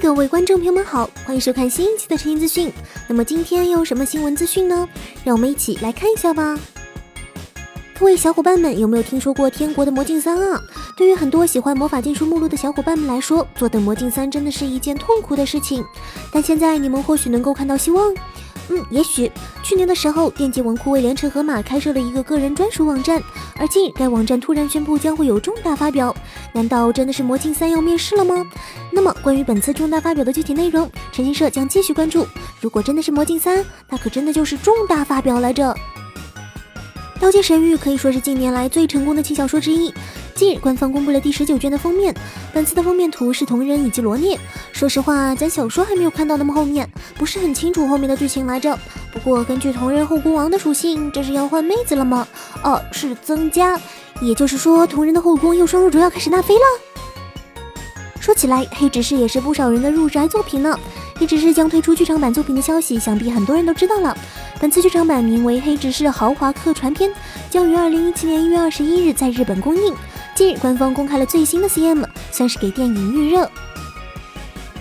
各位观众朋友们好，欢迎收看新一期的晨音资讯。那么今天又有什么新闻资讯呢？让我们一起来看一下吧。各位小伙伴们，有没有听说过《天国的魔镜三》啊？对于很多喜欢魔法禁书目录的小伙伴们来说，坐等魔镜三真的是一件痛苦的事情。但现在你们或许能够看到希望。嗯，也许去年的时候，电击文库为连城河马开设了一个个人专属网站，而今日该网站突然宣布将会有重大发表，难道真的是魔镜三要面世了吗？那么关于本次重大发表的具体内容，晨星社将继续关注。如果真的是魔镜三，那可真的就是重大发表来着。《刀剑神域》可以说是近年来最成功的轻小说之一。近日，官方公布了第十九卷的封面，本次的封面图是同人以及罗涅。说实话，咱小说还没有看到那么后面，不是很清楚后面的剧情来着。不过根据同人后宫王的属性，这是要换妹子了吗？哦，是增加，也就是说同人的后宫又双入主要开始纳妃了。说起来，黑执事也是不少人的入宅作品呢。黑执事将推出剧场版作品的消息，想必很多人都知道了。本次剧场版名为《黑执事豪华客船篇》，将于二零一七年一月二十一日在日本公映。近日，官方公开了最新的 CM，算是给电影预热。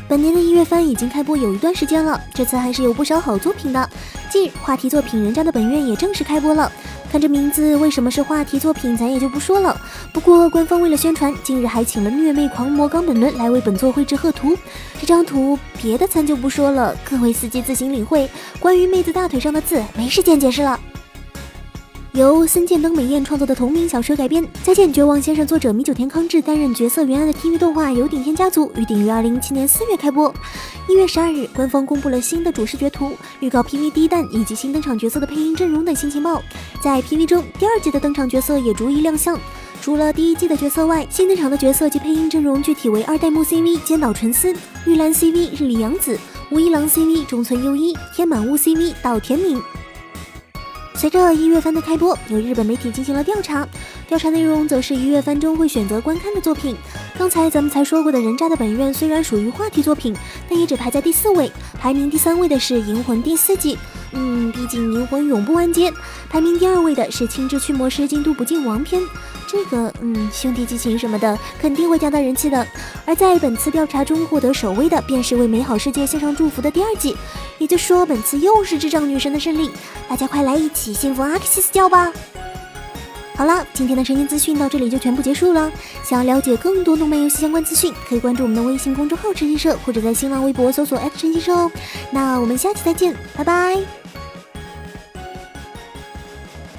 本年的一月番已经开播有一段时间了，这次还是有不少好作品的。近日，话题作品《人家的本愿》也正式开播了。看这名字，为什么是话题作品，咱也就不说了。不过，官方为了宣传，近日还请了虐妹狂魔冈本伦来为本作绘制贺图。这张图，别的咱就不说了，各位司机自行领会。关于妹子大腿上的字，没时间解释了。由森见登美彦创作的同名小说改编，《再见绝望先生》作者米久田康治担任角色原案的 TV 动画《由顶天家族》预定于二零一七年四月开播。一月十二日，官方公布了新的主视觉图、预告 PV 第一弹以及新登场角色的配音阵容等新情报。在 PV 中，第二季的登场角色也逐一亮相。除了第一季的角色外，新登场的角色及配音阵容具体为二代目 CV 尖岛纯司、玉兰 CV 日里洋子、无一郎 CV 中村优一、天满屋 CV 岛田敏。随着一月番的开播，有日本媒体进行了调查，调查内容则是一月番中会选择观看的作品。刚才咱们才说过的人渣的本愿虽然属于话题作品，但也只排在第四位，排名第三位的是银魂第四季。嗯，毕竟银魂永不完结。排名第二位的是青之驱魔师京都不净王篇。这个，嗯，兄弟激情什么的肯定会加大人气的。而在本次调查中获得首位的，便是为美好世界献上祝福的第二季。也就是说，本次又是智障女神的胜利。大家快来一起信奉阿克西斯教吧！好了，今天的声音资讯到这里就全部结束了。想要了解更多动漫游戏相关资讯，可以关注我们的微信公众号“晨曦社”，或者在新浪微博搜索“陈曦社”哦。那我们下期再见，拜拜。